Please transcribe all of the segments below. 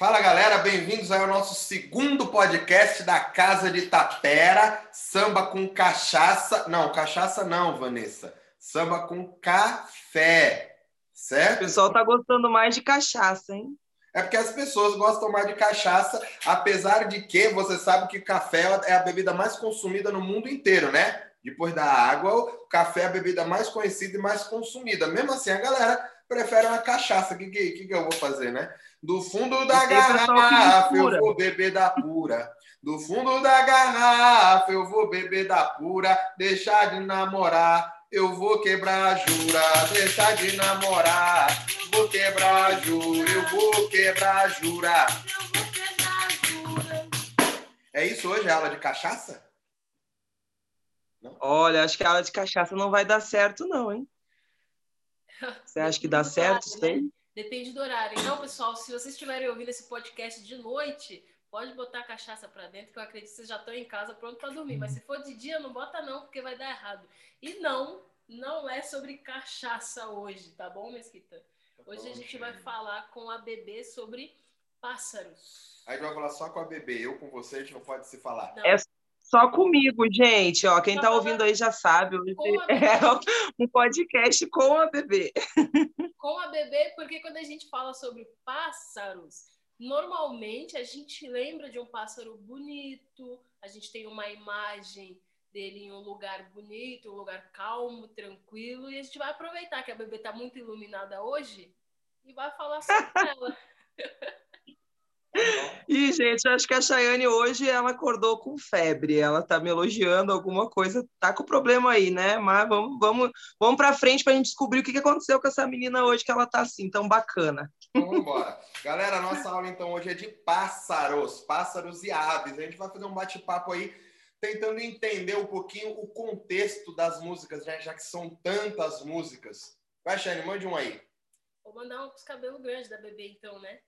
Fala galera, bem-vindos ao nosso segundo podcast da Casa de Tapera, samba com cachaça. Não, cachaça não, Vanessa. Samba com café, certo? O pessoal tá gostando mais de cachaça, hein? É porque as pessoas gostam mais de cachaça, apesar de que você sabe que café é a bebida mais consumida no mundo inteiro, né? Depois da água, o café é a bebida mais conhecida e mais consumida. Mesmo assim, a galera prefere uma cachaça. O que, que, que eu vou fazer, né? Do fundo da garrafa eu vou beber da pura. Do fundo da garrafa eu vou beber da pura. Deixar de namorar, eu vou quebrar a jura. Deixar de namorar, vou quebrar a jura. Eu vou quebrar a jura. É isso hoje, a aula de cachaça? Não? Olha, acho que a aula de cachaça não vai dar certo, não, hein? Você acha que dá certo isso aí? Depende do horário. Então, pessoal, se vocês estiverem ouvindo esse podcast de noite, pode botar a cachaça para dentro, que eu acredito que vocês já estão em casa pronto para dormir. Mas se for de dia, não bota não, porque vai dar errado. E não, não é sobre cachaça hoje, tá bom, Mesquita? Hoje a gente vai falar com a bebê sobre pássaros. Aí vai falar só com a bebê, eu com você, a gente não pode se falar. Não. É só comigo, gente. Ó, quem está ouvindo aí já sabe. Hoje é um podcast com a bebê. Com a bebê, porque quando a gente fala sobre pássaros, normalmente a gente lembra de um pássaro bonito, a gente tem uma imagem dele em um lugar bonito, um lugar calmo, tranquilo, e a gente vai aproveitar que a bebê está muito iluminada hoje e vai falar sobre ela. E, gente, acho que a Chayane hoje ela acordou com febre. Ela tá me elogiando alguma coisa, tá com problema aí, né? Mas vamos, vamos, vamos para frente para a gente descobrir o que aconteceu com essa menina hoje, que ela tá assim, tão bacana. Vamos embora. Galera, a nossa aula então hoje é de pássaros, pássaros e aves. A gente vai fazer um bate-papo aí, tentando entender um pouquinho o contexto das músicas, né? já que são tantas músicas. Vai, Chayane, mande um aí. Vou mandar um com os cabelos grandes da bebê, então, né?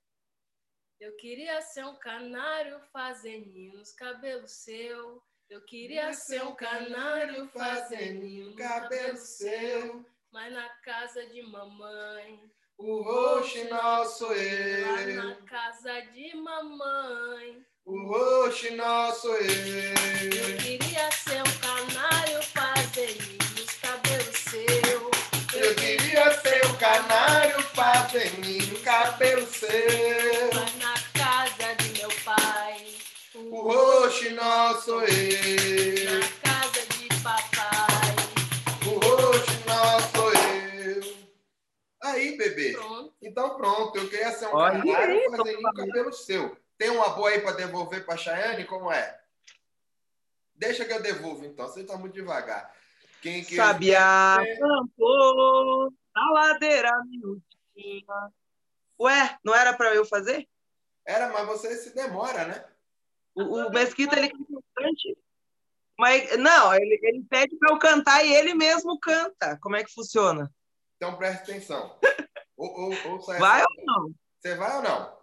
Eu queria ser um canário fazendo nos cabelo seu. Eu queria ser um canário fazendo cabelo seu. Mas na casa de mamãe. O roxinol sou eu. Lá na casa de mamãe. O roxinol sou eu. Eu queria ser um canário fazendo nos cabelo seu. Eu queria ser um canário fazendo cabelo seu. Sou eu. Na casa de papai. O sou eu. Aí, bebê. Pronto. Então pronto, eu queria ser um Olha canário aí, fazendo um cabelo seu. Tem uma boa aí para devolver para Chayane? Como é? Deixa que eu devolvo então, você tá muito devagar. Quem que Sabiá cantou na ladeira miudinha. Ué, não era para eu fazer? Era, mas você se demora, né? O, o Mesquita, ele canta bastante. Mas, não, ele, ele pede para eu cantar e ele mesmo canta. Como é que funciona? Então presta atenção. ou, ou, Vai ou não? Você vai ou não?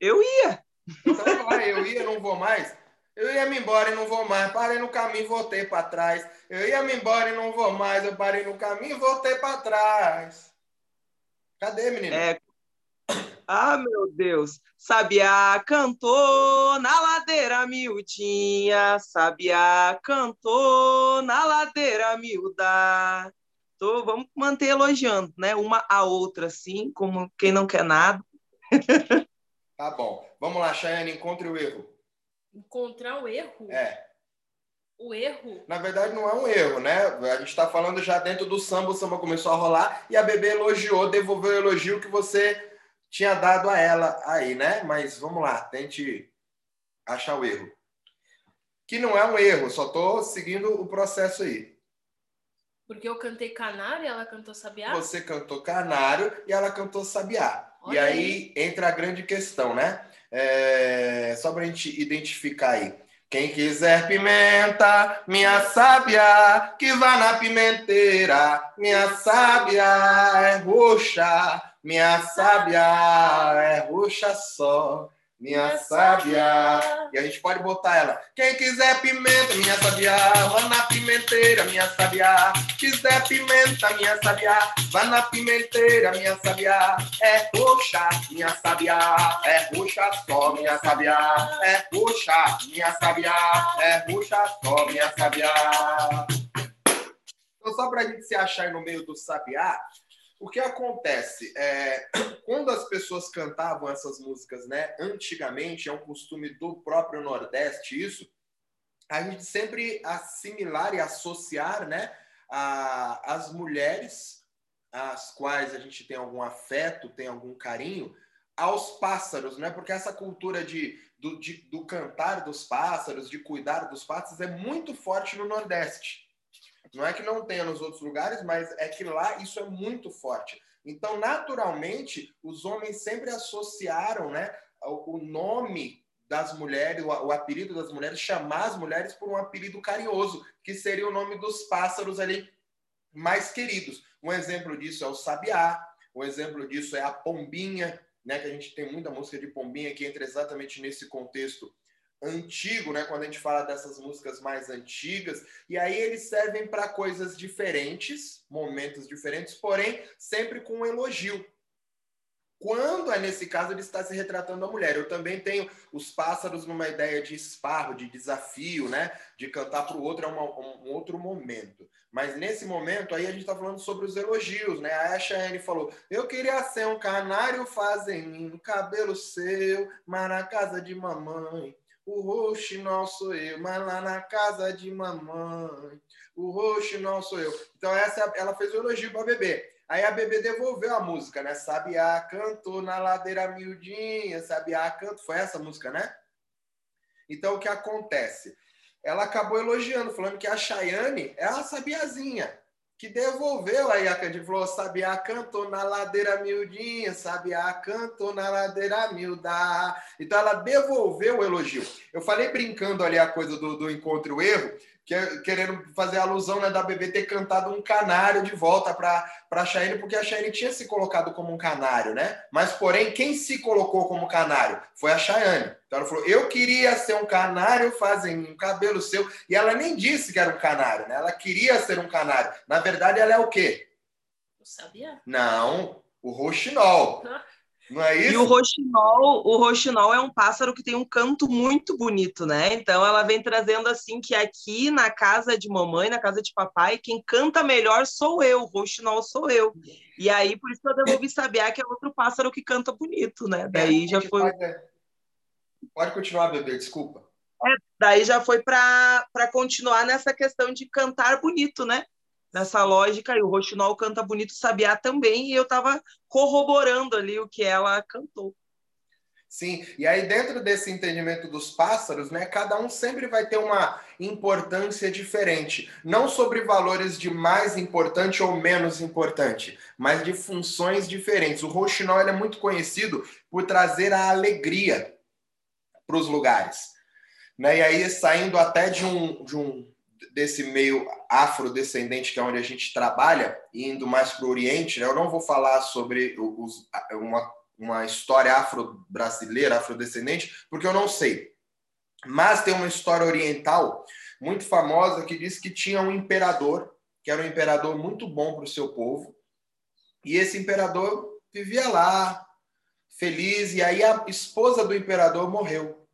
Eu ia. Então vai, eu ia, não vou mais. Eu ia me embora e não vou mais. Parei no caminho e voltei para trás. Eu ia me embora e não vou mais. Eu parei no caminho e voltei para trás. Cadê, menino? É. Ah, meu Deus. Sabiá cantou na ladeira miudinha. Sabiá cantou na ladeira miúda. Tô, vamos manter elogiando, né? Uma a outra, assim, como quem não quer nada. Tá bom. Vamos lá, Chayane, encontre o erro. Encontrar o erro. É. O erro. Na verdade, não é um erro, né? A gente está falando já dentro do samba, o samba começou a rolar e a bebê elogiou, devolveu o elogio que você tinha dado a ela aí, né? Mas vamos lá, tente achar o erro. Que não é um erro, só estou seguindo o processo aí. Porque eu cantei canário e ela cantou sabiá? Você cantou canário e ela cantou sabiá. e Olha aí entra a grande questão, né? É... Só para a gente identificar aí. Quem quiser pimenta, minha sábia, que vá na pimenteira. Minha sábia é roxa, minha sábia é roxa só. minha sabiá. E a gente pode botar ela. Quem quiser pimenta, minha sabiá, vá na pimenteira, minha sabiá. Quiser pimenta, minha sabiá, vá na pimenteira, minha sabiá. É roxa, minha sabiá, é roxa só, minha sabiá. É roxa, minha sabiá, é roxa só, minha sabiá. Então, só para a gente se achar no meio do sabiá, o que acontece? É, quando as pessoas cantavam essas músicas, né, antigamente, é um costume do próprio Nordeste isso, a gente sempre assimilar e associar, né, a, as mulheres, às quais a gente tem algum afeto, tem algum carinho, aos pássaros, né? Porque essa cultura de do, de, do cantar dos pássaros, de cuidar dos pássaros, é muito forte no Nordeste. Não é que não tenha nos outros lugares, mas é que lá isso é muito forte. Então, naturalmente, os homens sempre associaram né, o nome das mulheres, o apelido das mulheres, chamar as mulheres por um apelido carinhoso, que seria o nome dos pássaros ali mais queridos. Um exemplo disso é o sabiá, um exemplo disso é a pombinha, né, que a gente tem muita música de pombinha que entra exatamente nesse contexto antigo, né? Quando a gente fala dessas músicas mais antigas, e aí eles servem para coisas diferentes, momentos diferentes, porém sempre com um elogio. Quando é nesse caso ele está se retratando a mulher. Eu também tenho os pássaros numa ideia de esparro, de desafio, né? De cantar para o outro é uma, um outro momento. Mas nesse momento aí a gente está falando sobre os elogios, né? A Cheyenne falou: Eu queria ser um canário fazendo cabelo seu, mas na casa de mamãe o roxo não sou eu, mas lá na casa de mamãe, o roxo não sou eu. Então essa ela fez o um elogio para a bebê. Aí a bebê devolveu a música, né? Sabiá cantou na ladeira miudinha, Sabiá cantou. Foi essa música, né? Então o que acontece? Ela acabou elogiando, falando que a Chayane é a Sabiazinha que devolveu aí a Candy falou, Sabiá cantou na ladeira miudinha, Sabiá cantou na ladeira miúda. Então ela devolveu o elogio. Eu falei brincando ali a coisa do, do encontro é querendo fazer alusão né, da bebê ter cantado um canário de volta para a Chayenne, porque a Chayenne tinha se colocado como um canário, né? Mas, porém, quem se colocou como canário foi a Chayane. Então ela falou: Eu queria ser um canário fazendo um cabelo seu. E ela nem disse que era um canário, né? Ela queria ser um canário. Na verdade, ela é o quê? Eu sabia. Não, o roxinol. Não é isso? E o roxinol, o roxinol é um pássaro que tem um canto muito bonito, né? Então ela vem trazendo assim que aqui na casa de mamãe, na casa de papai, quem canta melhor sou eu, o roxinol sou eu. E aí por isso eu devolvi sabiá que é outro pássaro que canta bonito, né? Daí é, já foi pode, é. pode continuar, bebê, desculpa. É, daí já foi para continuar nessa questão de cantar bonito, né? Nessa lógica, e o Roxinol canta bonito Sabiá também, e eu estava corroborando ali o que ela cantou. Sim, e aí dentro desse entendimento dos pássaros, né, cada um sempre vai ter uma importância diferente, não sobre valores de mais importante ou menos importante, mas de funções diferentes. O roxinol é muito conhecido por trazer a alegria para os lugares, né? E aí saindo até de um, de um desse meio afrodescendente, que é onde a gente trabalha, indo mais para o Oriente, né? eu não vou falar sobre os, uma, uma história afro-brasileira, afrodescendente, porque eu não sei. Mas tem uma história oriental muito famosa que diz que tinha um imperador, que era um imperador muito bom para o seu povo, e esse imperador vivia lá, feliz, e aí a esposa do imperador morreu.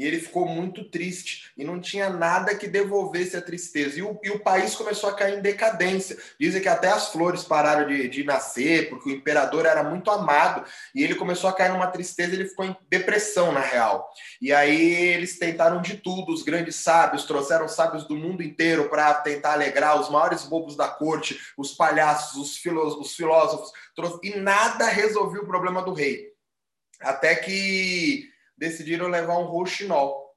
E ele ficou muito triste e não tinha nada que devolvesse a tristeza. E o, e o país começou a cair em decadência. Dizem que até as flores pararam de, de nascer, porque o imperador era muito amado. E ele começou a cair numa tristeza, ele ficou em depressão, na real. E aí eles tentaram de tudo, os grandes sábios, trouxeram sábios do mundo inteiro para tentar alegrar os maiores bobos da corte, os palhaços, os, filó os filósofos, e nada resolveu o problema do rei. Até que decidiram levar um rouxinol.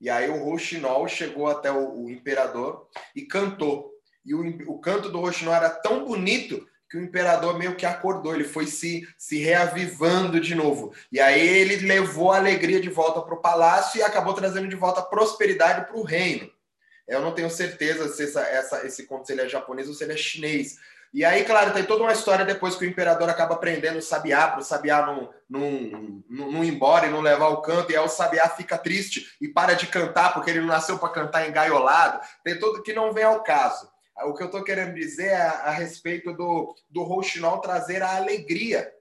E aí o rouxinol chegou até o, o imperador e cantou. E o, o canto do rouxinol era tão bonito que o imperador meio que acordou, ele foi se, se reavivando de novo. E aí ele levou a alegria de volta para o palácio e acabou trazendo de volta a prosperidade para o reino. Eu não tenho certeza se essa, essa, esse conto se ele é japonês ou se ele é chinês, E aí, claro, tem toda uma história depois que o imperador acaba prendendo o sabiá, para o sabiá não, não, não, ir embora e não levar o canto, e aí o sabiá fica triste e para de cantar, porque ele não nasceu para cantar engaiolado. Tem tudo que não vem ao caso. O que eu estou querendo dizer é a, respeito do, do rouxinol trazer a alegria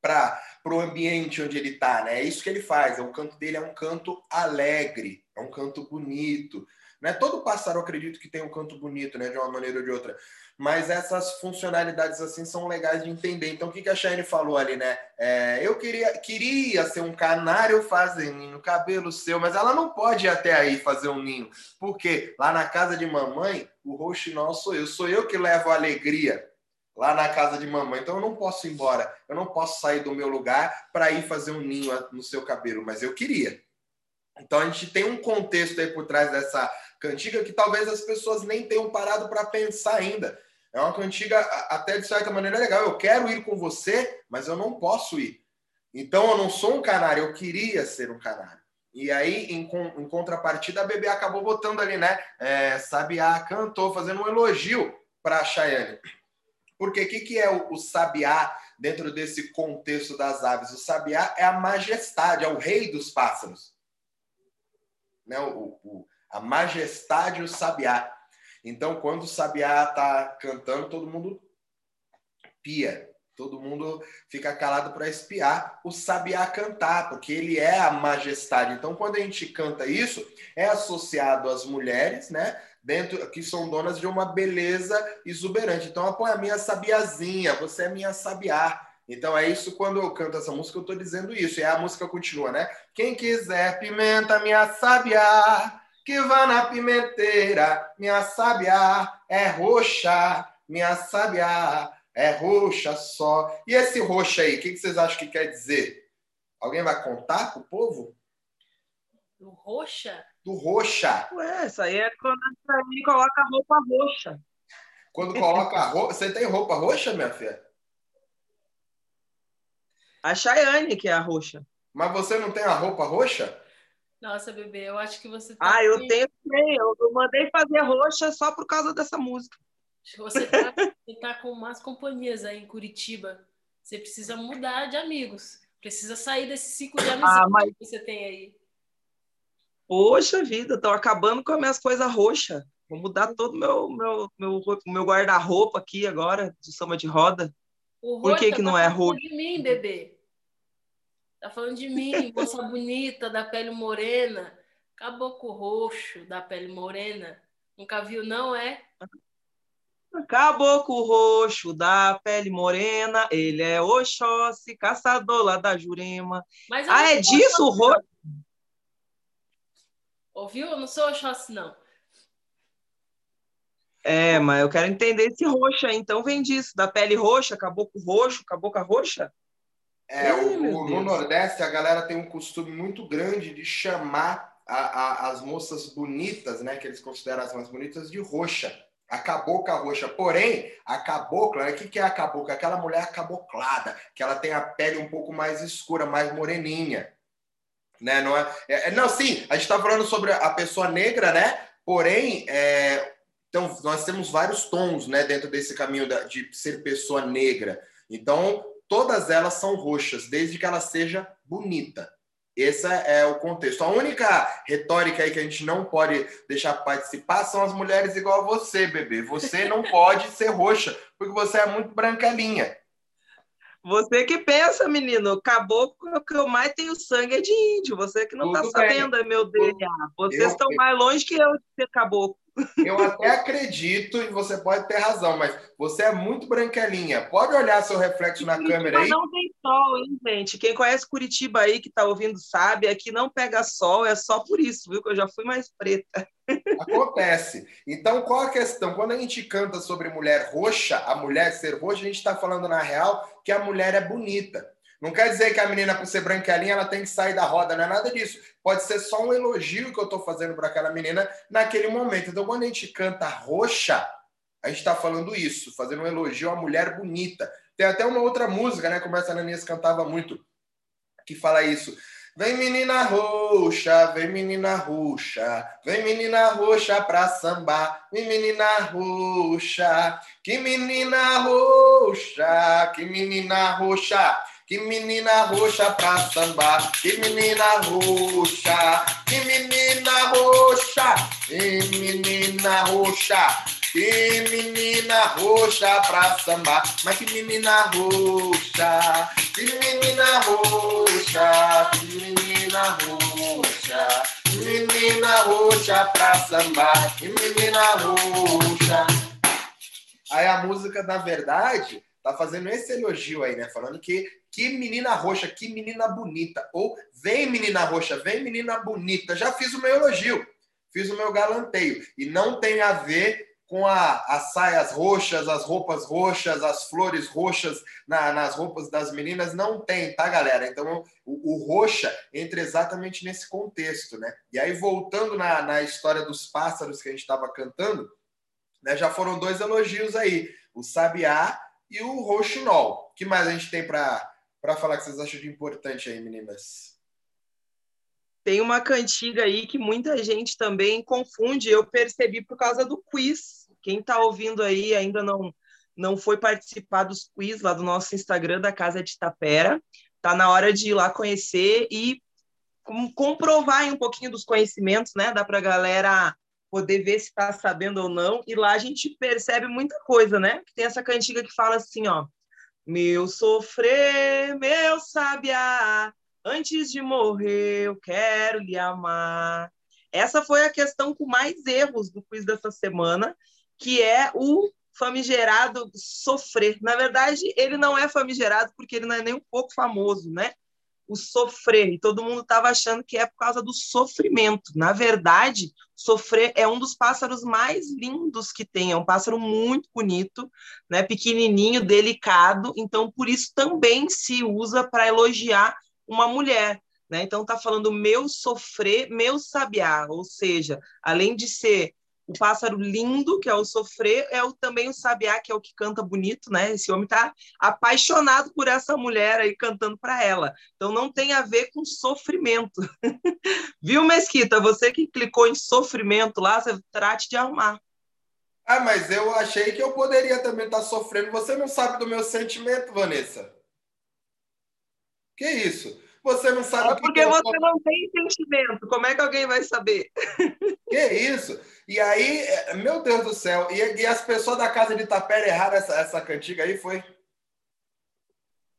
para o ambiente onde ele está. Né? É isso que ele faz. É, o canto dele é um canto alegre, é um canto bonito. Né? Todo pássaro, acredito que tem um canto bonito, né? de uma maneira ou de outra mas essas funcionalidades assim são legais de entender. Então, o que, que a Shane falou ali, né? É, eu queria, queria ser um canário fazer ninho, cabelo seu, mas ela não pode ir até aí fazer um ninho, porque lá na casa de mamãe, o roxinol sou eu, sou eu que levo a alegria lá na casa de mamãe. Então, eu não posso ir embora, eu não posso sair do meu lugar para ir fazer um ninho no seu cabelo, mas eu queria. Então, a gente tem um contexto aí por trás dessa cantiga que talvez as pessoas nem tenham parado para pensar ainda. É uma cantiga até de certa maneira legal. Eu quero ir com você, mas eu não posso ir. Então eu não sou um canário, eu queria ser um canário. E aí, em, em contrapartida, a bebê acabou botando ali, né? É, Sabiá cantou, fazendo um elogio para a Chayane. Porque o que, que é o, o sabiá dentro desse contexto das aves? O sabiá é a majestade, é o rei dos pássaros. Né? O, o, a majestade o sabiá. Então, quando o sabiá está cantando, todo mundo pia. Todo mundo fica calado para espiar o sabiá cantar, porque ele é a majestade. Então, quando a gente canta isso, é associado às mulheres, né? Dentro, que são donas de uma beleza exuberante. Então, apoia a minha sabiazinha, você é minha sabiá. Então é isso quando eu canto essa música, eu estou dizendo isso. E a música continua, né? Quem quiser pimenta, minha sabiá que vá na pimenteira, minha sabiá é roxa, minha sabiá é roxa só. E esse roxa aí, o que, vocês acham que quer dizer? Alguém vai contar pro povo? Do roxa? Do roxa. Ué, isso aí é quando a gente coloca roupa roxa. Quando coloca roupa. Você tem roupa roxa, minha filha? A Chayane, que é a roxa. Mas você não tem a roupa roxa? Nossa, bebê, eu acho que você tá. Ah, eu assim... tenho Eu, eu mandei fazer roxa só por causa dessa música. Você tá, você tá com umas companhias aí em Curitiba. Você precisa mudar de amigos. Precisa sair desse ciclo de amizade ah, mas... que você tem aí. Poxa vida, estão acabando com as minhas coisas roxas. Vou mudar todo o meu, meu, meu, meu guarda-roupa aqui agora, de samba de roda. Por que, que não é roxo? de mim, bebê. Tá falando de mim, moça bonita, da pele morena, caboclo roxo, da pele morena. Nunca viu, não é? Caboclo roxo da pele morena, ele é Oxóssi, caçador lá da Jurema. Mas ah, é disso o roxo? Ouviu? Eu não sou Oxóssi, não. É, mas eu quero entender esse roxo aí. Então vem disso, da pele roxa, caboclo roxo, cabocla roxa? É, o, o, no Nordeste a galera tem um costume muito grande de chamar a, a, as moças bonitas, né, que eles consideram as mais bonitas, de roxa. A cabocla roxa. Porém, a cabocla, né, o que, que é a cabocla? Aquela mulher caboclada, que ela tem a pele um pouco mais escura, mais moreninha. Né? Não, é, é, é não, sim, a gente está falando sobre a pessoa negra, né? Porém, é, então, nós temos vários tons né, dentro desse caminho da, de ser pessoa negra. Então, todas elas são roxas, desde que ela seja bonita. Esse é o contexto. A única retórica aí que a gente não pode deixar participar são as mulheres igual a você, bebê. Você não pode ser roxa, porque você é muito brancalinha. Você que pensa, menino, caboclo que eu mais tenho sangue é de índio. Você que não está sabendo, meu Deus. Vocês eu... estão mais longe que eu de ser caboclo. Eu até acredito e você pode ter razão, mas você é muito branquelinha. Pode olhar seu reflexo na Curitiba câmera aí. Não tem sol, hein, gente? Quem conhece Curitiba aí, que está ouvindo, sabe, aqui não pega sol, é só por isso, viu? Que eu já fui mais preta. Acontece. Então, qual a questão? Quando a gente canta sobre mulher roxa, a mulher ser roxa, a gente está falando, na real, que a mulher é bonita. Não quer dizer que a menina, por ser branquelinha, ela tem que sair da roda, não é nada disso. Pode ser só um elogio que eu estou fazendo para aquela menina naquele momento. Então, quando a gente canta roxa, a gente está falando isso, fazendo um elogio a mulher bonita. Tem até uma outra música, né? Como essa Ananias cantava muito, que fala isso. Vem menina roxa, vem menina roxa, vem menina roxa pra sambar, vem menina roxa, que menina roxa, que menina roxa, que menina roxa pra sambar, que menina roxa, que menina roxa, que menina roxa. Que menina roxa pra sambar, mas que menina roxa, que menina roxa, que menina roxa, que menina roxa pra sambar, que menina roxa. Aí a música, na verdade, tá fazendo esse elogio aí, né? Falando que que menina roxa, que menina bonita. Ou vem menina roxa, vem menina bonita. Já fiz o meu elogio, fiz o meu galanteio. E não tem a ver com a, as saias roxas, as roupas roxas, as flores roxas na, nas roupas das meninas, não tem, tá, galera? Então, o, o, roxa entra exatamente nesse contexto, né? E aí, voltando na, na história dos pássaros que a gente estava cantando, né, já foram dois elogios aí, o sabiá e o roxinol. O que mais a gente tem para falar que vocês acham de importante aí, meninas? Tem uma cantiga aí que muita gente também confunde, eu percebi por causa do quiz quem está ouvindo aí ainda não não foi participar dos quiz lá do nosso Instagram da Casa de Tapera, tá na hora de ir lá conhecer e comprovar um pouquinho dos conhecimentos, né? Dá para a galera poder ver se está sabendo ou não. E lá a gente percebe muita coisa, né? Tem essa cantiga que fala assim, ó. Meu sofrer, meu sabiá, antes de morrer eu quero lhe amar. Essa foi a questão com mais erros do quiz dessa semana que é o famigerado sofrer. Na verdade, ele não é famigerado porque ele não é nem um pouco famoso, né? O sofrer. E todo mundo estava achando que é por causa do sofrimento. Na verdade, sofrer é um dos pássaros mais lindos que tem. É um pássaro muito bonito, né? Pequenininho, delicado. Então, por isso também se usa para elogiar uma mulher. Né? Então, está falando meu sofrer, meu sabiá. Ou seja, além de ser o pássaro lindo, que é o sofrer, é o, também o sabiá, que é o que canta bonito, né? Esse homem está apaixonado por essa mulher aí cantando para ela. Então não tem a ver com sofrimento. Viu, Mesquita? Você que clicou em sofrimento lá, você trate de arrumar. Ah, mas eu achei que eu poderia também estar tá sofrendo. Você não sabe do meu sentimento, Vanessa? Que isso? Você não sabe é porque que você não tem sentimento. Como é que alguém vai saber? Que isso? E aí, é, meu Deus do céu, e, e as pessoas da casa de Tapera erraram essa, essa cantiga aí, foi?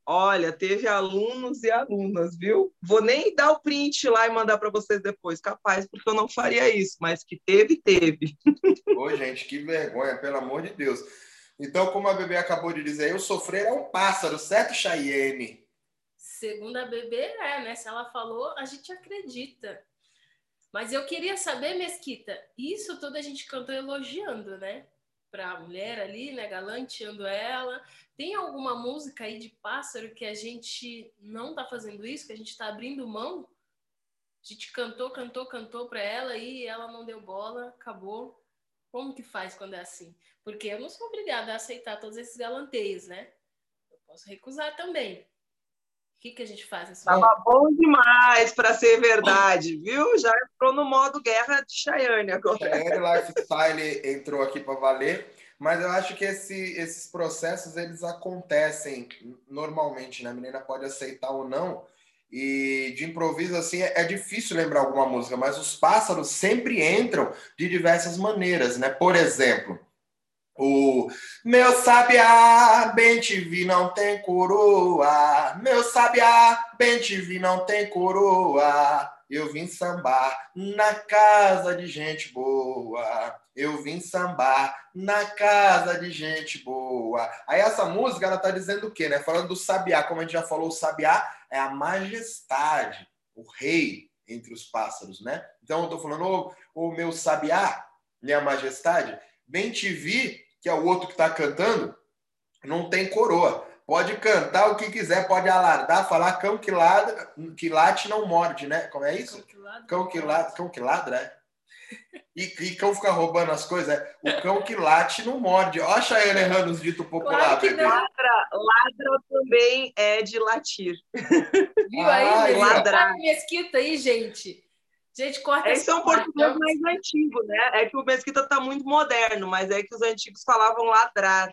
Olha, teve alunos e alunas, viu? Vou nem dar o print lá e mandar para vocês depois, capaz, porque eu não faria isso, mas que teve, teve. Ô, gente, que vergonha, pelo amor de Deus. Então, como a bebê acabou de dizer, eu sofrer é um pássaro, certo, Chayenne? Segundo a bebê, é, né? Se ela falou, a gente acredita. Mas eu queria saber, Mesquita, isso tudo a gente cantou elogiando, né? Para a mulher ali, né? Galanteando ela. Tem alguma música aí de pássaro que a gente não tá fazendo isso, que a gente tá abrindo mão? A gente cantou, cantou, cantou para ela e ela não deu bola, acabou. Como que faz quando é assim? Porque eu não sou obrigada a aceitar todos esses galanteios, né? Eu posso recusar também que, que a gente faz nesse Tava bom demais para ser verdade, viu? Já entrou no modo guerra de Cheyenne agora. Cheyenne Lifestyle entrou aqui para valer, mas eu acho que esse, esses processos eles acontecem normalmente, né? A menina pode aceitar ou não. E de improviso, assim, é, é difícil lembrar alguma música, mas os pássaros sempre entram de diversas maneiras, né? Por exemplo, o meu sabiá, bem te vi, não tem coroa. Meu sabiá, bem te vi, não tem coroa. Eu vim sambar na casa de gente boa. Eu vim sambar na casa de gente boa. Aí essa música ela tá dizendo o quê, né? Falando do sabiá, como a gente já falou, o sabiá é a majestade, o rei entre os pássaros, né? Então eu tô falando, ô, ô meu sabiá, minha majestade, Bem te vi, que é o outro que está cantando, não tem coroa. Pode cantar o que quiser, pode alardar, falar cão que ladra, que late não morde, né? Como é isso? Cão que ladra, cão que ladra, é? E, e cão fica roubando as coisas? É, o cão que late não morde. Olha a Chayane errando os ditos populares. Claro. Ladra, ladra também é de latir. Viu aí? Ah, Mesquita? ladrar. Mesquita aí, gente. Gente, corta Esse é um português mais antigo, né? É que o Mesquita tá muito moderno, mas é que os antigos falavam ladrar.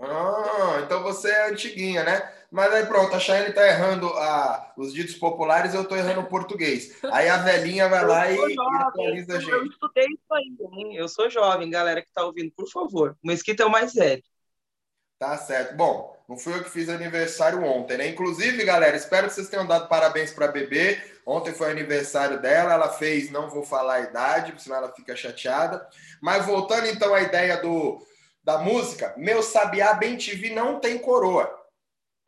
Ah, então você é antiguinha, né? Mas aí pronto, a Chayane tá errando a, os ditos populares, eu tô errando o português. Aí a velhinha vai lá e, Eu sou e jovem, atualiza a eu gente. estudei isso aí, hein? Eu sou jovem, galera que tá ouvindo, por favor. O Mesquita é o mais velho. Tá certo. Bom, não fui eu que fiz aniversário ontem, né? Inclusive, galera, espero que vocês tenham dado parabéns para a bebê. Ontem foi aniversário dela, ela fez, não vou falar a idade, senão ela fica chateada. Mas voltando então à ideia do, da música, meu sabiá bem TV não tem coroa.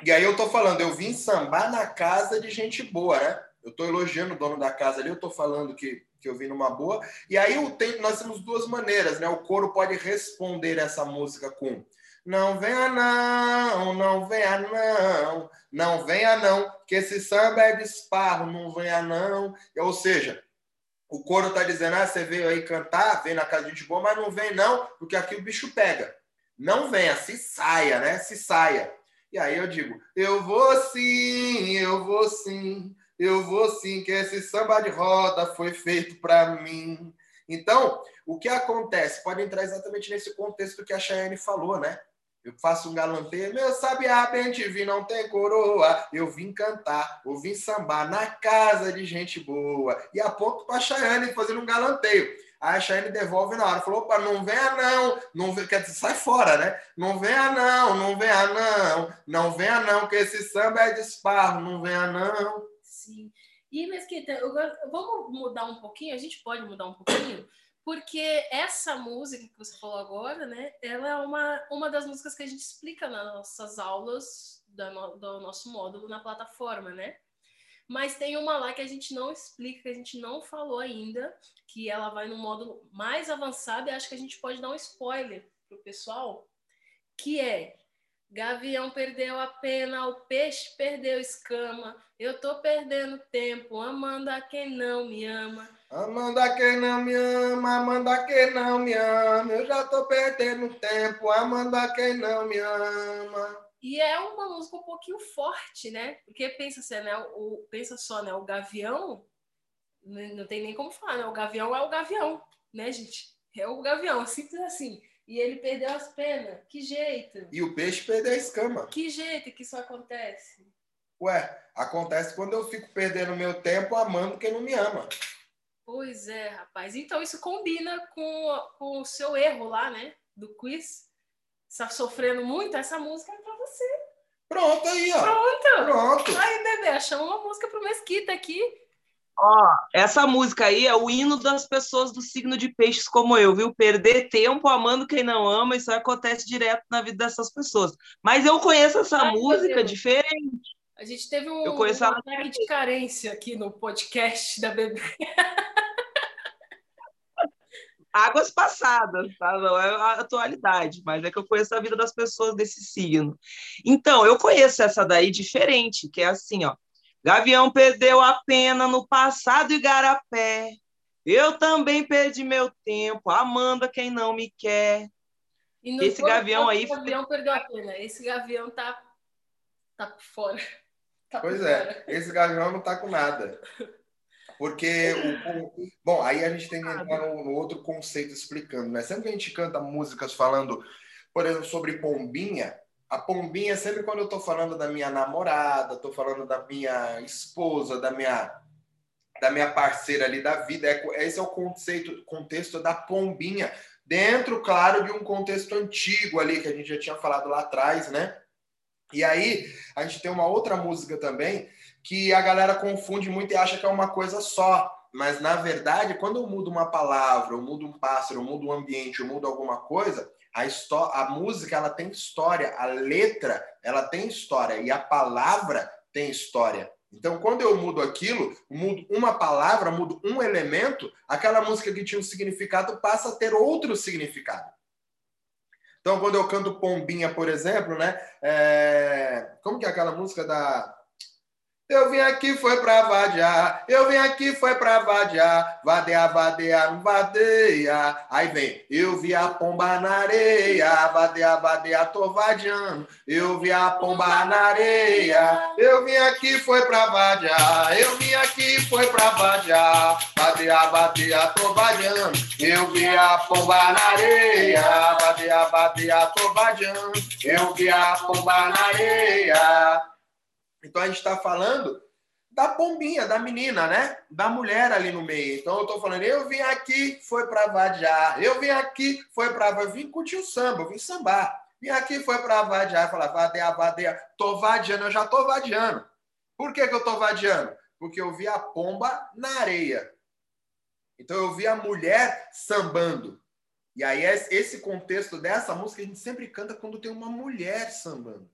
E aí eu tô falando, eu vim sambar na casa de gente boa, né? Eu tô elogiando o dono da casa ali, eu tô falando que, que eu vim numa boa. E aí eu tenho, nós temos duas maneiras, né? O coro pode responder essa música com não venha não, não venha não, não venha não, que esse samba é desparro, não venha não. Ou seja, o coro tá dizendo, ah, você veio aí cantar, vem na casa de boa, mas não vem não, porque aqui o bicho pega. Não venha, se saia, né? Se saia. E aí eu digo, eu vou sim, eu vou sim, eu vou sim, que esse samba de roda foi feito para mim. Então, o que acontece? Pode entrar exatamente nesse contexto que a Chayane falou, né? Eu faço um galanteio, meu sabiá bem vi, não tem coroa. Eu vim cantar, eu vim sambar na casa de gente boa. E aponto para a Chayane fazendo um galanteio. Aí a Chayane devolve na hora. Falou, opa, não venha não. não quer dizer, sai fora, né? Não venha não, não venha não. Não venha não, que esse samba é desparro. Não venha não. Sim. E, Mesquita, eu vamos mudar um pouquinho? A gente pode mudar um pouquinho? Porque essa música que você falou agora, né? Ela é uma, uma das músicas que a gente explica nas nossas aulas no- do nosso módulo na plataforma, né? Mas tem uma lá que a gente não explica, que a gente não falou ainda, que ela vai no módulo mais avançado e acho que a gente pode dar um spoiler pro pessoal, que é Gavião perdeu a pena, o peixe perdeu escama, eu tô perdendo tempo, amando a quem não me ama. Amanda quem não me ama, Amanda quem não me ama. Eu já tô perdendo tempo, Amanda quem não me ama. E é uma música um pouquinho forte, né? Porque pensa assim, né? O, pensa só, né? O gavião, né, não tem nem como falar, né? O gavião é o gavião, né, gente? É o gavião, simples assim. E ele perdeu as penas. Que jeito? E o peixe perdeu a escama. Que jeito que isso acontece? Ué, acontece quando eu fico perdendo meu tempo amando quem não me ama. Pois é, rapaz. Então isso combina com, com o seu erro lá, né? Do quiz. Está sofrendo muito? Essa música é pra você. Pronto aí, ó. Pronto! Pronto. Aí, bebê, achamos uma música pro Mesquita aqui. Ó, essa música aí é o hino das pessoas do signo de peixes como eu, viu? Perder tempo amando quem não ama, isso acontece direto na vida dessas pessoas. Mas eu conheço essa Ai, música diferente. A gente teve um, Eu conheço um ataque de carência aqui no podcast da bebê. Águas passadas, tá? Não é a atualidade, mas é que eu conheço a vida das pessoas desse signo. Então, eu conheço essa daí diferente, que é assim, ó. Gavião perdeu a pena no passado igarapé. Eu também perdi meu tempo, amando quem não me quer. Esse gavião aí- O gavião perdeu a pena. Esse gavião tá, tá por fora. Tá Pois é, esse gavião não tá com nada. Porque o, o- Bom, aí a gente tem que entrar no, no outro conceito explicando, né? Sempre que a gente canta músicas falando, por exemplo, sobre pombinha, a pombinha, sempre quando eu tô falando da minha namorada, tô falando da minha esposa, da minha da minha parceira ali da vida, é, esse é o conceito, contexto da pombinha, dentro, claro, de um contexto antigo ali, que a gente já tinha falado lá atrás, né? E aí, a gente tem uma outra música também, que a galera confunde muito e acha que é uma coisa só. Mas, na verdade, quando eu mudo uma palavra, eu mudo um pássaro, eu mudo um ambiente, eu mudo alguma coisa, a, a música ela tem história, a letra ela tem história e a palavra tem história. Então, quando eu mudo aquilo, mudo uma palavra, mudo um elemento, aquela música que tinha um significado passa a ter outro significado. Então, quando eu canto Pombinha, por exemplo, né? é, Como que é aquela música da Eu vim aqui foi pra vadiar, eu vim aqui foi pra vadiar, vadeia, vadeia, vadeia. Aí vem, eu vi a pomba na areia, vadeia, vadeia, tô vadiando. Eu vi a pomba na areia, eu vim aqui foi pra vadiar, eu vim aqui foi pra vadiar, vadeia, vadeia, tô vadiando. Eu vi a pomba na areia, vadeia, vadeia, tô vadiando. Eu vi a pomba na areia. Então a gente está falando da pombinha, da menina, né? Da mulher ali no meio. Então eu estou falando, eu vim aqui, foi para vadiar. Eu vim aqui, foi para eu vim curtir o samba, eu vim sambar. Vim aqui, foi para vadiar, falar vadeia, vadeia. Tô vadiando, eu já tô vadiando. Por que, que eu tô vadiando? Porque eu vi a pomba na areia. Então eu vi a mulher sambando. E aí esse contexto dessa música a gente sempre canta quando tem uma mulher sambando.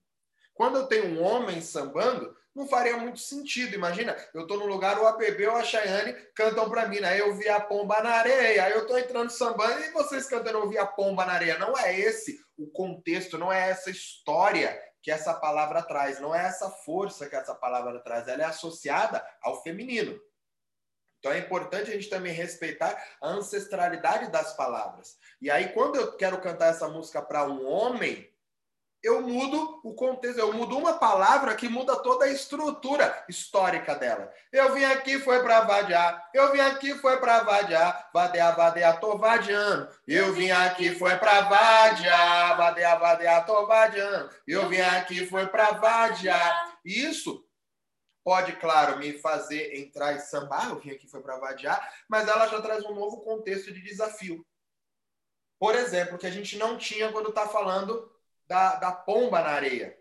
Quando eu tenho um homem sambando, não faria muito sentido. Imagina, eu estou no lugar, o APB ou a Chayane cantam para mim, aí eu vi a pomba na areia, aí eu estou entrando sambando e vocês cantando eu vi a pomba na areia. Não é esse o contexto, não é essa história que essa palavra traz, não é essa força que essa palavra traz, ela é associada ao feminino. Então é importante a gente também respeitar a ancestralidade das palavras. E aí, quando eu quero cantar essa música para um homem, eu mudo o contexto, eu mudo uma palavra que muda toda a estrutura histórica dela. Eu vim aqui, foi para vadiar. Eu vim aqui, foi para vadiar. Vadear, vadear, tô vadiando. Eu vim aqui, foi para vadiar. Vadear, vadear, tô vadiando. Eu vim aqui, foi para vadiar. Isso pode, claro, me fazer entrar e sambar. Eu vim aqui, foi para vadiar. Mas ela já traz um novo contexto de desafio. Por exemplo, que a gente não tinha quando está falando da, da pomba na areia.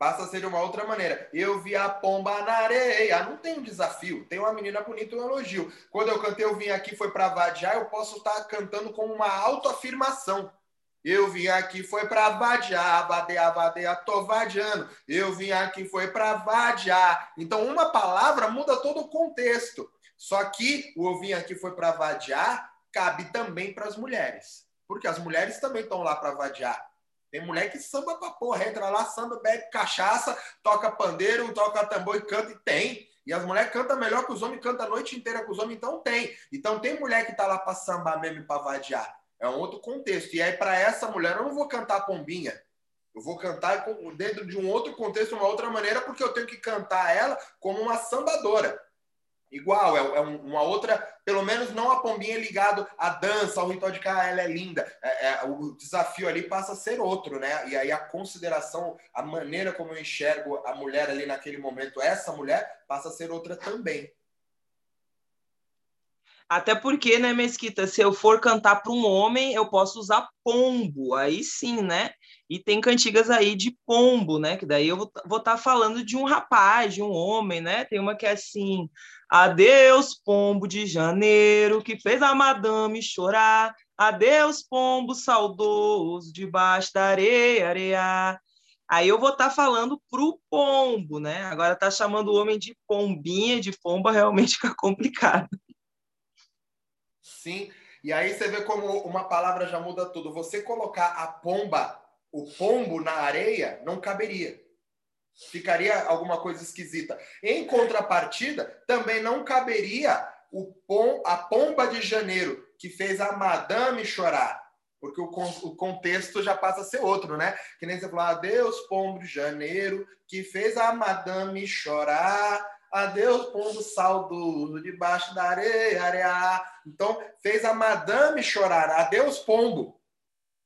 Passa a ser de uma outra maneira. Eu vi a pomba na areia. Não tem um desafio. Tem uma menina bonita, um elogio. Quando eu cantei, eu vim aqui, foi para vadiar, eu posso estar cantando como uma autoafirmação. Eu vim aqui, foi para vadiar, vadear, vadear, tô vadiando. Eu vim aqui, foi para vadiar. Então, uma palavra muda todo o contexto. Só que o eu vim aqui, foi para vadiar, cabe também para as mulheres. Porque as mulheres também estão lá para vadiar. Tem mulher que samba pra porra, entra lá, samba, bebe cachaça, toca pandeiro, toca tambor e canta, e tem. E as mulheres cantam melhor que os homens, cantam a noite inteira com os homens, então tem. Então tem mulher que tá lá pra sambar mesmo e pra vadiar. É um outro contexto. E aí, para essa mulher, eu não vou cantar pombinha. Eu vou cantar dentro de um outro contexto, uma outra maneira, porque eu tenho que cantar ela como uma sambadora igual, é, é, uma outra, pelo menos não a pombinha ligado à dança, ao ritual de que ela é linda. É, é, o desafio ali passa a ser outro, né? E aí a consideração, a maneira como eu enxergo a mulher ali naquele momento, essa mulher, passa a ser outra também. Até porque, né, Mesquita, se eu for cantar para um homem, eu posso usar pombo, aí sim, né? E tem cantigas aí de pombo, né? Que daí eu vou estar tá falando de um rapaz, de um homem, né? Tem uma que é assim: Adeus, pombo de janeiro, que fez a madame chorar. Adeus, pombo saudoso, debaixo da areia, areia. Aí eu vou estar tá falando pro pombo, né? Agora tá chamando o homem de pombinha, de pomba, realmente fica complicado. Sim, e aí você vê como uma palavra já muda tudo. Você colocar a pomba, o pombo na areia, não caberia. Ficaria alguma coisa esquisita. Em contrapartida, também não caberia o pom, a pomba de janeiro, que fez a madame chorar. Porque o, o contexto já passa a ser outro, né? Que nem você falou, adeus, pombo de janeiro, que fez a madame chorar. Adeus, pombo saudoso, debaixo da areia, areia. Então, fez a madame chorar. Adeus, pombo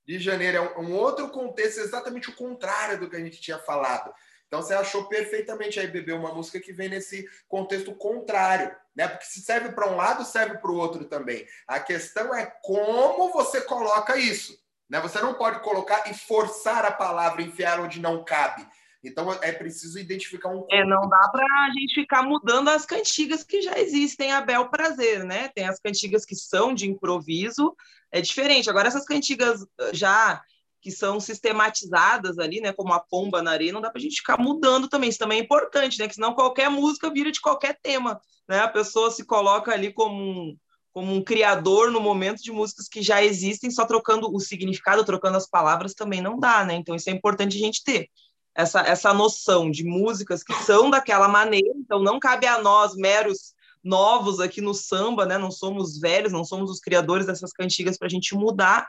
de janeiro. É um outro contexto, exatamente o contrário do que a gente tinha falado. Então você achou perfeitamente aí, Bebê, uma música que vem nesse contexto contrário, né? Porque se serve para um lado, serve para o outro também. A questão é como você coloca isso. Né? Você não pode colocar e forçar a palavra, enfiar onde não cabe. Então é preciso identificar um. É, não dá para a gente ficar mudando as cantigas que já existem a bel prazer, né? Tem as cantigas que são de improviso, é diferente. Agora, essas cantigas já que são sistematizadas ali, né, como a pomba na areia, não dá para a gente ficar mudando também. Isso também é importante, né? Que senão qualquer música vira de qualquer tema, né? A pessoa se coloca ali como um, como um criador no momento de músicas que já existem, só trocando o significado, trocando as palavras também não dá, né? Então isso é importante a gente ter. essa, essa noção de músicas que são daquela maneira, então não cabe a nós, meros novos aqui no samba, né? Não somos velhos, não somos os criadores dessas cantigas para a gente mudar,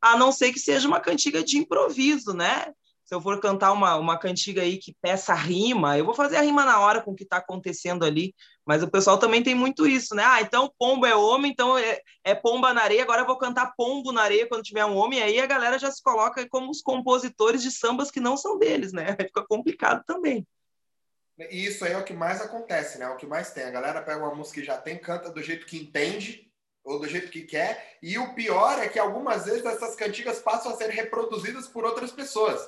a não ser que seja uma cantiga de improviso, né? Se eu for cantar uma, uma cantiga aí que peça rima, eu vou fazer a rima na hora com o que está acontecendo ali. Mas o pessoal também tem muito isso, né? Ah, então pombo é homem, então é, é pomba na areia, agora eu vou cantar pombo na areia quando tiver um homem. Aí a galera já se coloca como os compositores de sambas que não são deles, né? Fica complicado também. E isso aí é o que mais acontece, né? É o que mais tem. A galera pega uma música que já tem, canta do jeito que entende ou do jeito que quer. E o pior é que algumas vezes essas cantigas passam a ser reproduzidas por outras pessoas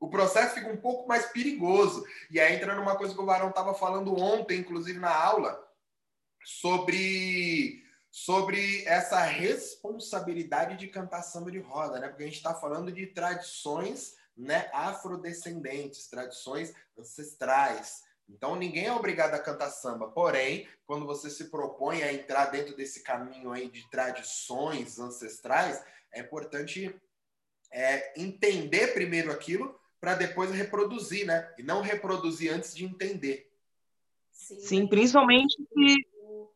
o processo fica um pouco mais perigoso. E aí entra numa coisa que o Varão estava falando ontem, inclusive na aula, sobre, sobre essa responsabilidade de cantar samba de roda, né? Porque a gente está falando de tradições né, afrodescendentes, tradições ancestrais. Então ninguém é obrigado a cantar samba. Porém, quando você se propõe a entrar dentro desse caminho aí de tradições ancestrais, é importante é, entender primeiro aquilo para depois reproduzir, né? E não reproduzir antes de entender. Sim, Sim principalmente o,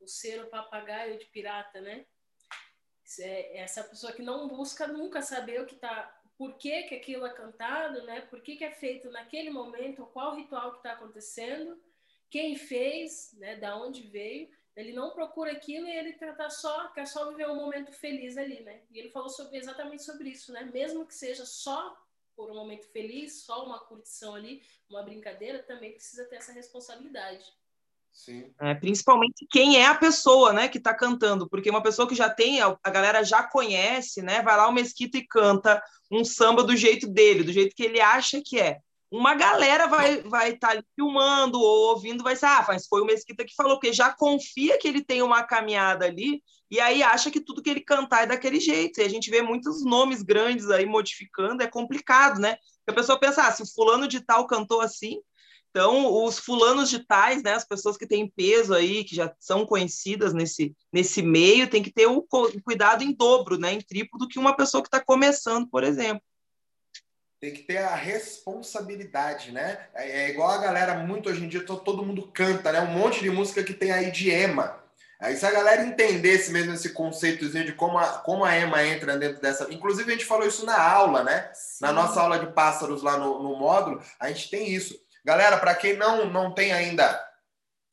o ser o papagaio de pirata, né? É essa pessoa que não busca nunca saber o que está, por que, que aquilo é cantado, né? Por que, que é feito naquele momento, qual ritual que está acontecendo, quem fez, né? Da onde veio. Ele não procura aquilo e ele tá só quer só viver um momento feliz ali, né? E ele falou sobre, exatamente sobre isso, né? Mesmo que seja só por um momento feliz, só uma curtição ali, uma brincadeira, também precisa ter essa responsabilidade. É, principalmente quem é a pessoa, né, que está cantando, porque uma pessoa que já tem, a galera já conhece, né, vai lá o Mesquita e canta um samba do jeito dele, do jeito que ele acha que é uma galera vai vai estar tá filmando ou ouvindo, vai ser, ah, mas foi o Mesquita que falou, porque já confia que ele tem uma caminhada ali e aí acha que tudo que ele cantar é daquele jeito. E a gente vê muitos nomes grandes aí modificando, é complicado, né? a pessoa pensa, ah, se o fulano de tal cantou assim, então os fulanos de tais, né, as pessoas que têm peso aí, que já são conhecidas nesse, nesse meio, tem que ter o cuidado em dobro, né, em triplo do que uma pessoa que está começando, por exemplo tem que ter a responsabilidade, né? É, é, igual a galera, muito hoje em dia, todo, todo mundo canta, né? Um monte de música que tem aí de EMA. Aí se a galera entendesse mesmo esse conceitozinho de como a, como a EMA entra dentro dessa... Inclusive a gente falou isso na aula, né? Sim. Na nossa aula de pássaros lá no, no módulo, a gente tem isso. Galera, para quem não, não tem ainda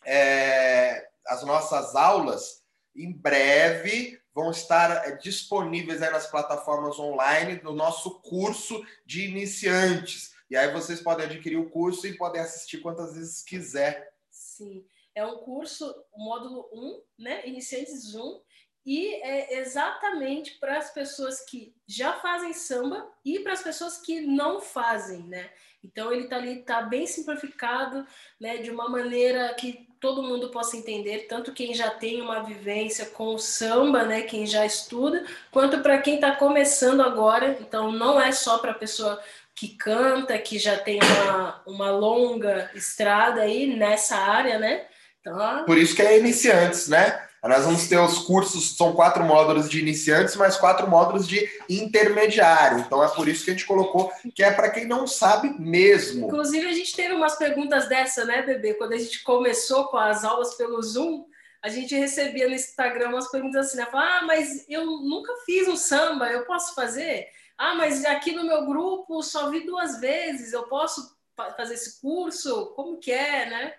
é, as nossas aulas, em breve vão estar eh, disponíveis nas plataformas online do nosso curso de iniciantes. E aí vocês podem adquirir o curso e podem assistir quantas vezes quiser. Sim, é um curso, módulo 1, né? Iniciantes 1, e é exatamente para as pessoas que já fazem samba e para as pessoas que não fazem, né? Então ele está ali, está bem simplificado, né? De uma maneira que todo mundo possa entender, tanto quem já tem uma vivência com o samba, né, quem já estuda, quanto para quem está começando agora. Então, não é só para a pessoa que canta, que já tem uma, uma longa estrada aí nessa área, né? Então, Por isso que é iniciantes, né? Nós vamos ter os cursos, são quatro módulos de iniciantes, mais quatro módulos de intermediário. Então é por isso que a gente colocou que é para quem não sabe mesmo. Inclusive, a gente teve umas perguntas dessa, né, bebê? Quando a gente começou com as aulas pelo Zoom, a gente recebia no Instagram umas perguntas assim, né? Ah, mas eu nunca fiz um samba, eu posso fazer? Ah, mas aqui no meu grupo só vi duas vezes, eu posso fazer esse curso? Como que é, né?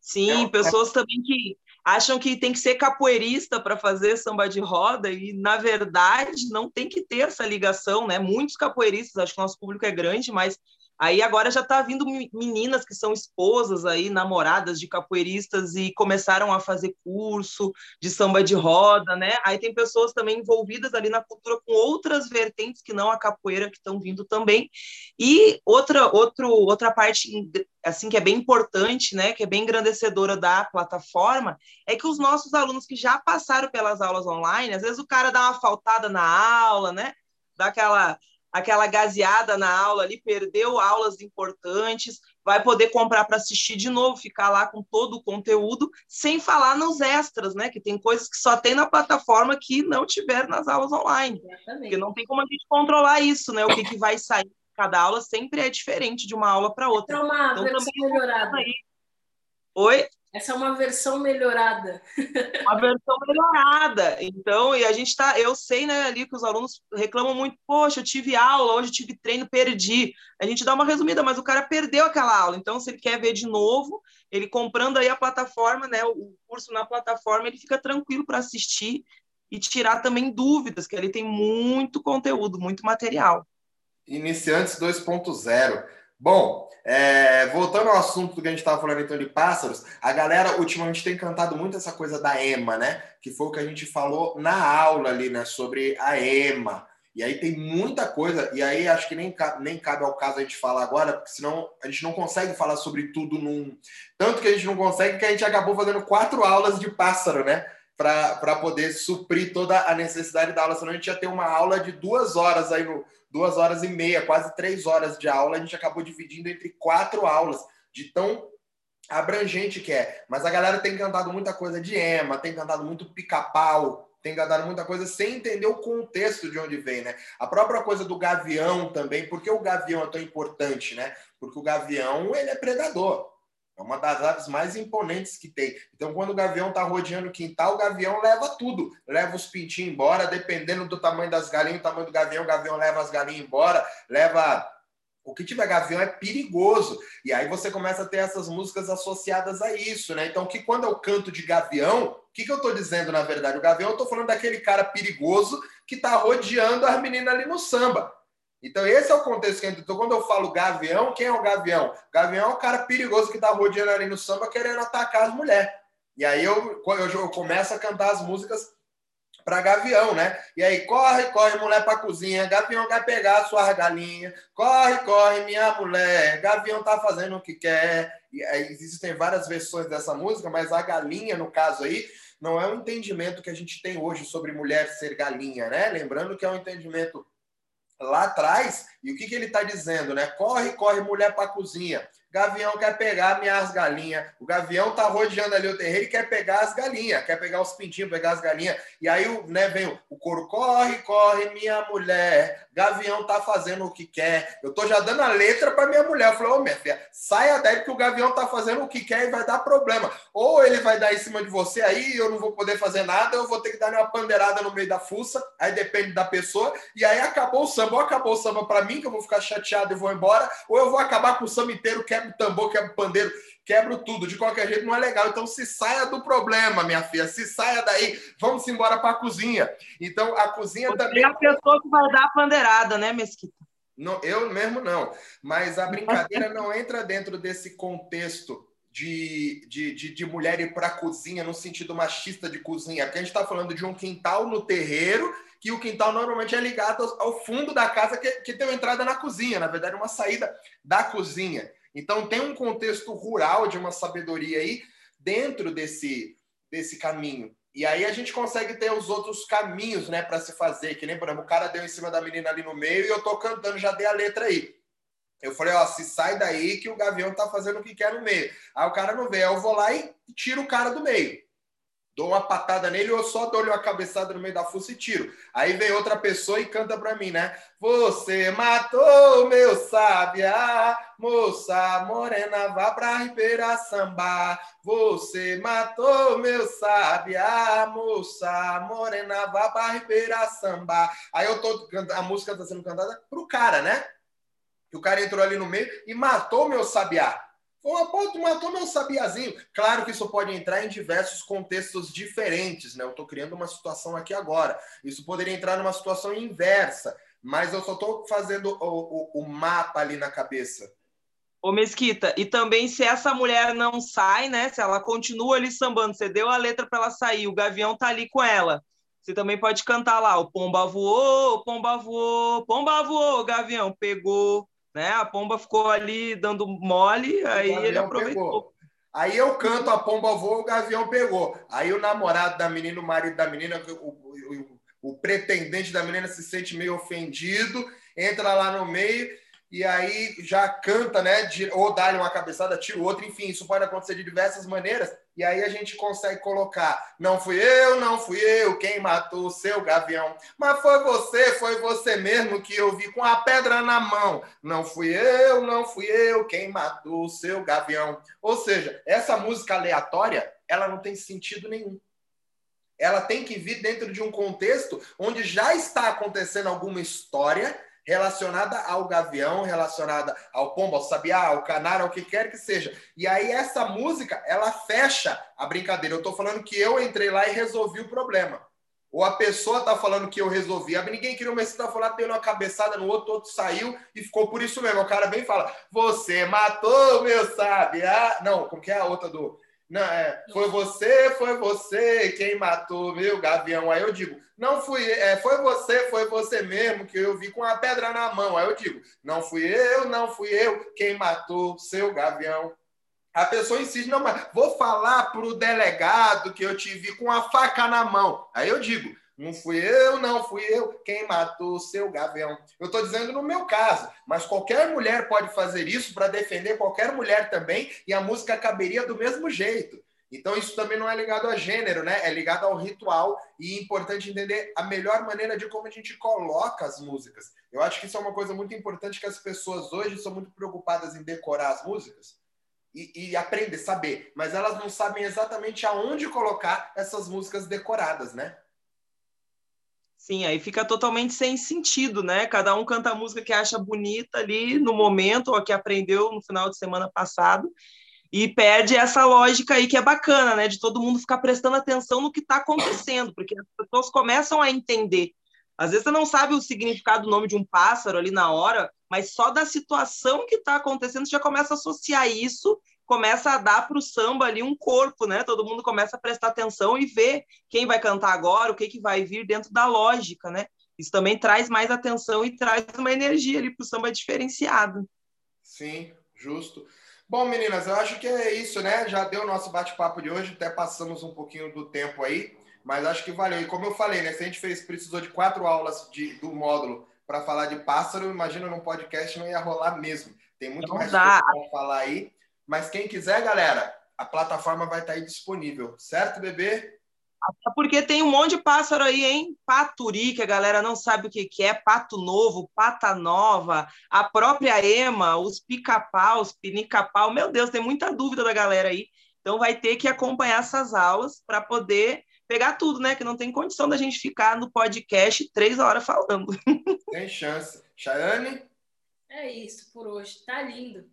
Sim, pessoas também que acham que tem que ser capoeirista para fazer samba de roda e na verdade não tem que ter essa ligação, né? Muitos capoeiristas, acho que o nosso público é grande, mas Aí agora já está vindo meninas que são esposas aí, namoradas de capoeiristas e começaram a fazer curso de samba de roda, né? Aí tem pessoas também envolvidas ali na cultura com outras vertentes que não a capoeira que estão vindo também. E outra outro, outra parte assim que é bem importante, né, que é bem engrandecedora da plataforma, é que os nossos alunos que já passaram pelas aulas online, às vezes o cara dá uma faltada na aula, né? Dá aquela aquela gaseada na aula ali, perdeu aulas importantes, vai poder comprar para assistir de novo, ficar lá com todo o conteúdo, sem falar nos extras, né? Que tem coisas que só tem na plataforma que não tiver nas aulas online. Exatamente. Porque não tem como a gente controlar isso, né? O que, que vai sair cada aula sempre é diferente de uma aula para outra. É uma então, versão melhorada. Aí... Oi? Essa é uma versão melhorada. Uma versão melhorada. Então, e a gente tá, eu sei, né, ali que os alunos reclamam muito, poxa, eu tive aula, hoje eu tive treino, perdi. A gente dá uma resumida, mas o cara perdeu aquela aula. Então, se ele quer ver de novo, ele comprando aí a plataforma, né, o curso na plataforma, ele fica tranquilo para assistir e tirar também dúvidas, que ali tem muito conteúdo, muito material. Iniciantes 2.0. Bom, é, voltando ao assunto que a gente estava falando então de pássaros, a galera ultimamente tem cantado muito essa coisa da EMA, né? Que foi o que a gente falou na aula ali, né? Sobre a EMA. E aí tem muita coisa, e aí acho que nem, nem cabe ao caso a gente falar agora, porque senão a gente não consegue falar sobre tudo num. Tanto que a gente não consegue que a gente acabou fazendo quatro aulas de pássaro, né? Para poder suprir toda a necessidade da aula, senão a gente ia ter uma aula de duas horas aí no, duas horas e meia, quase três horas de aula, a gente acabou dividindo entre quatro aulas, de tão abrangente que é. Mas a galera tem cantado muita coisa de Ema, tem cantado muito pica-pau, tem cantado muita coisa sem entender o contexto de onde vem, né? A própria coisa do gavião também, por que o gavião é tão importante, né? Porque o gavião, ele é predador. É uma das aves mais imponentes que tem. Então, quando o gavião está rodeando o quintal, o gavião leva tudo. Leva os pintinhos embora, dependendo do tamanho das galinhas, o tamanho do gavião, o gavião leva as galinhas embora, leva. O que tiver gavião é perigoso. E aí você começa a ter essas músicas associadas a isso, né? Então, que quando eu canto de gavião, o que, que eu estou dizendo, na verdade? O gavião, eu estou falando daquele cara perigoso que está rodeando as meninas ali no samba. Então, esse é o contexto que entra. Então, quando eu falo gavião, quem é o gavião? Gavião é o cara perigoso que tá rodeando ali no samba querendo atacar as mulheres. E aí eu, eu, eu começo a cantar as músicas para gavião, né? E aí, corre, corre, mulher para cozinha, gavião vai pegar sua galinha, corre, corre, minha mulher, gavião tá fazendo o que quer. E aí, existem várias versões dessa música, mas a galinha, no caso aí, não é um entendimento que a gente tem hoje sobre mulher ser galinha, né? Lembrando que é um entendimento lá atrás, e o que, que ele está dizendo, né? Corre, corre, mulher para a cozinha. Gavião quer pegar minhas galinhas. O Gavião tá rodeando ali o terreiro e quer pegar as galinhas, quer pegar os pintinhos, pegar as galinhas. E aí né, vem o, o couro, corre, corre, minha mulher. Gavião tá fazendo o que quer. Eu tô já dando a letra para minha mulher. Eu falei, ô oh, minha filha, saia daí que o Gavião tá fazendo o que quer e vai dar problema. Ou ele vai dar em cima de você aí, eu não vou poder fazer nada, eu vou ter que dar uma pandeirada no meio da fuça. Aí depende da pessoa. E aí acabou o samba. Ou acabou o samba para mim, que eu vou ficar chateado e vou embora. Ou eu vou acabar com o samba inteiro, que quebro o tambor, quebro o pandeiro, quebro tudo. De qualquer jeito, não é legal. Então, se saia do problema, minha filha. Se saia daí. Vamos embora para a cozinha. Então, a cozinha Você também. É a pessoa que vai dar a pandeirada, né, Mesquita? Não, eu mesmo não. Mas a brincadeira não entra dentro desse contexto de, de, de, de mulher ir para a cozinha no sentido machista de cozinha. Porque a gente está falando de um quintal no terreiro que o quintal normalmente é ligado ao fundo da casa que, que tem uma entrada na cozinha, na verdade, uma saída da cozinha. Então tem um contexto rural de uma sabedoria aí dentro desse, desse caminho. E aí a gente consegue ter os outros caminhos, né, para se fazer. Que exemplo, o cara deu em cima da menina ali no meio e eu tô cantando, já dei a letra aí. Eu falei, ó, se sai daí que o Gavião tá fazendo o que quer no meio. Aí o cara não vê, aí eu vou lá e tiro o cara do meio dou uma patada nele ou só dou-lhe uma cabeçada no meio da fuça e tiro. Aí vem outra pessoa e canta para mim, né? Você matou meu sabiá, moça morena, vá pra Ribeira Samba. Você matou meu sabiá, moça morena, vá pra Ribeira Samba. Aí eu tô a música tá sendo cantada pro cara, né? Que o cara entrou ali no meio e matou meu sabiá. Foi uma matou meu sabiazinho. Claro que isso pode entrar em diversos contextos diferentes, né? Eu estou criando uma situação aqui agora. Isso poderia entrar numa situação inversa, mas eu só estou fazendo o, o, o mapa ali na cabeça. Ô Mesquita, e também se essa mulher não sai, né? Se ela continua ali sambando, você deu a letra para ela sair, o gavião tá ali com ela. Você também pode cantar lá, o pomba voou, pomba voou, pomba voou, o gavião pegou, né? A pomba ficou ali dando mole, aí ele aproveitou. Pegou. Aí eu canto, a pomba voa, o gavião pegou. Aí o namorado da menina, o marido da menina, o, o, o pretendente da menina se sente meio ofendido, entra lá no meio e aí já canta, né? Ou dá-lhe uma cabeçada, tira o outro, enfim, isso pode acontecer de diversas maneiras. E aí a gente consegue colocar: não fui eu, não fui eu quem matou o seu gavião, mas foi você, foi você mesmo que eu vi com a pedra na mão. Não fui eu, não fui eu quem matou o seu gavião. Ou seja, essa música aleatória, ela não tem sentido nenhum ela tem que vir dentro de um contexto onde já está acontecendo alguma história relacionada ao gavião, relacionada ao pombo, ao sabiá, ao canário, ao que quer que seja. E aí essa música, ela fecha a brincadeira. Eu estou falando que eu entrei lá e resolvi o problema. Ou a pessoa está falando que eu resolvi. Ninguém queria uma está falando, deu uma cabeçada no outro, outro saiu e ficou por isso mesmo. O cara vem e fala: Você matou meu sabiá. Não, como que é a outra do não, é, foi você, foi você quem matou meu gavião. Aí eu digo, não fui, é, foi você, foi você mesmo que eu vi com a pedra na mão. Aí eu digo, não fui eu, não fui eu quem matou seu gavião. A pessoa insiste, não, mas vou falar para o delegado que eu te vi com a faca na mão. Aí eu digo, não fui eu, não fui eu quem matou o seu gavião. Eu estou dizendo no meu caso, mas qualquer mulher pode fazer isso para defender qualquer mulher também, e a música caberia do mesmo jeito. Então, isso também não é ligado a gênero, né? É ligado ao ritual e é importante entender a melhor maneira de como a gente coloca as músicas. Eu acho que isso é uma coisa muito importante que as pessoas hoje são muito preocupadas em decorar as músicas e, e aprender, saber, mas elas não sabem exatamente aonde colocar essas músicas decoradas, né? Sim, aí fica totalmente sem sentido, né? Cada um canta a música que acha bonita ali no momento, ou que aprendeu no final de semana passado, e perde essa lógica aí que é bacana, né? De todo mundo ficar prestando atenção no que está acontecendo, porque as pessoas começam a entender. Às vezes você não sabe o significado do nome de um pássaro ali na hora, mas só da situação que está acontecendo você já começa a associar isso começa a dar para o samba ali um corpo, né? Todo mundo começa a prestar atenção e ver quem vai cantar agora, o que, que vai vir dentro da lógica, né? Isso também traz mais atenção e traz uma energia ali para o samba diferenciado. Sim, justo. Bom, meninas, eu acho que é isso, né? Já deu o nosso bate-papo de hoje, até passamos um pouquinho do tempo aí, mas acho que valeu. E como eu falei, né? Se a gente fez, precisou de quatro aulas de, do módulo para falar de pássaro, imagina num podcast não ia rolar mesmo. Tem muito não mais coisa para falar aí. Mas quem quiser, galera, a plataforma vai estar aí disponível, certo, bebê? Até porque tem um monte de pássaro aí, hein? Paturi, que a galera não sabe o que, que é, pato novo, pata nova, a própria ema, os pica-pau, pinica-pau. Meu Deus, tem muita dúvida da galera aí. Então vai ter que acompanhar essas aulas para poder pegar tudo, né? Que não tem condição da gente ficar no podcast três horas falando. Tem chance. Chayane? É isso por hoje. Tá lindo.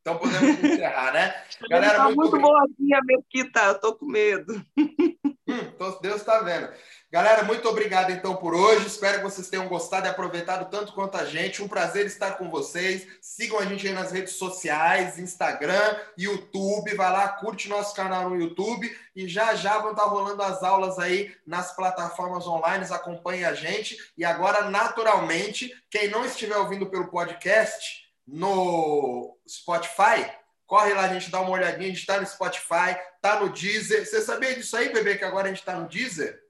Então podemos encerrar, né? Galera, tá muito, muito boazinha, Mesquita, eu tô com medo. Hum, Deus está vendo. Galera, muito obrigado então por hoje. Espero que vocês tenham gostado e aproveitado tanto quanto a gente. Um prazer estar com vocês. Sigam a gente aí nas redes sociais, Instagram, YouTube. Vai lá, curte nosso canal no YouTube e já já vão estar rolando as aulas aí nas plataformas online. Acompanhe a gente. E agora, naturalmente, quem não estiver ouvindo pelo podcast, no Spotify, corre lá, a gente dá uma olhadinha, a gente está no Spotify, tá no Deezer. Você sabia disso aí, bebê, que agora a gente está no Deezer?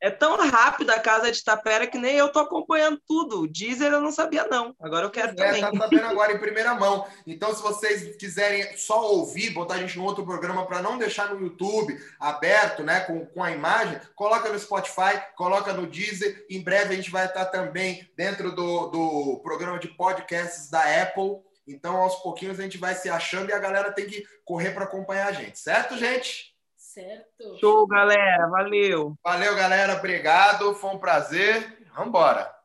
É tão rápido a Casa de Tapera que nem eu tô acompanhando tudo. O Deezer eu não sabia, não. Agora eu quero é, também. Tá sabendo agora em primeira mão. Então, se vocês quiserem só ouvir, botar a gente em outro programa para não deixar no YouTube aberto, né, com, com a imagem, coloca no Spotify, coloca no Deezer. Em breve a gente vai estar também dentro do, do programa de podcasts da Apple. Então, aos pouquinhos a gente vai se achando e a galera tem que correr para acompanhar a gente. Certo, gente? Certo. Show, galera. Valeu. Valeu, galera. Obrigado. Foi um prazer. Vamos embora.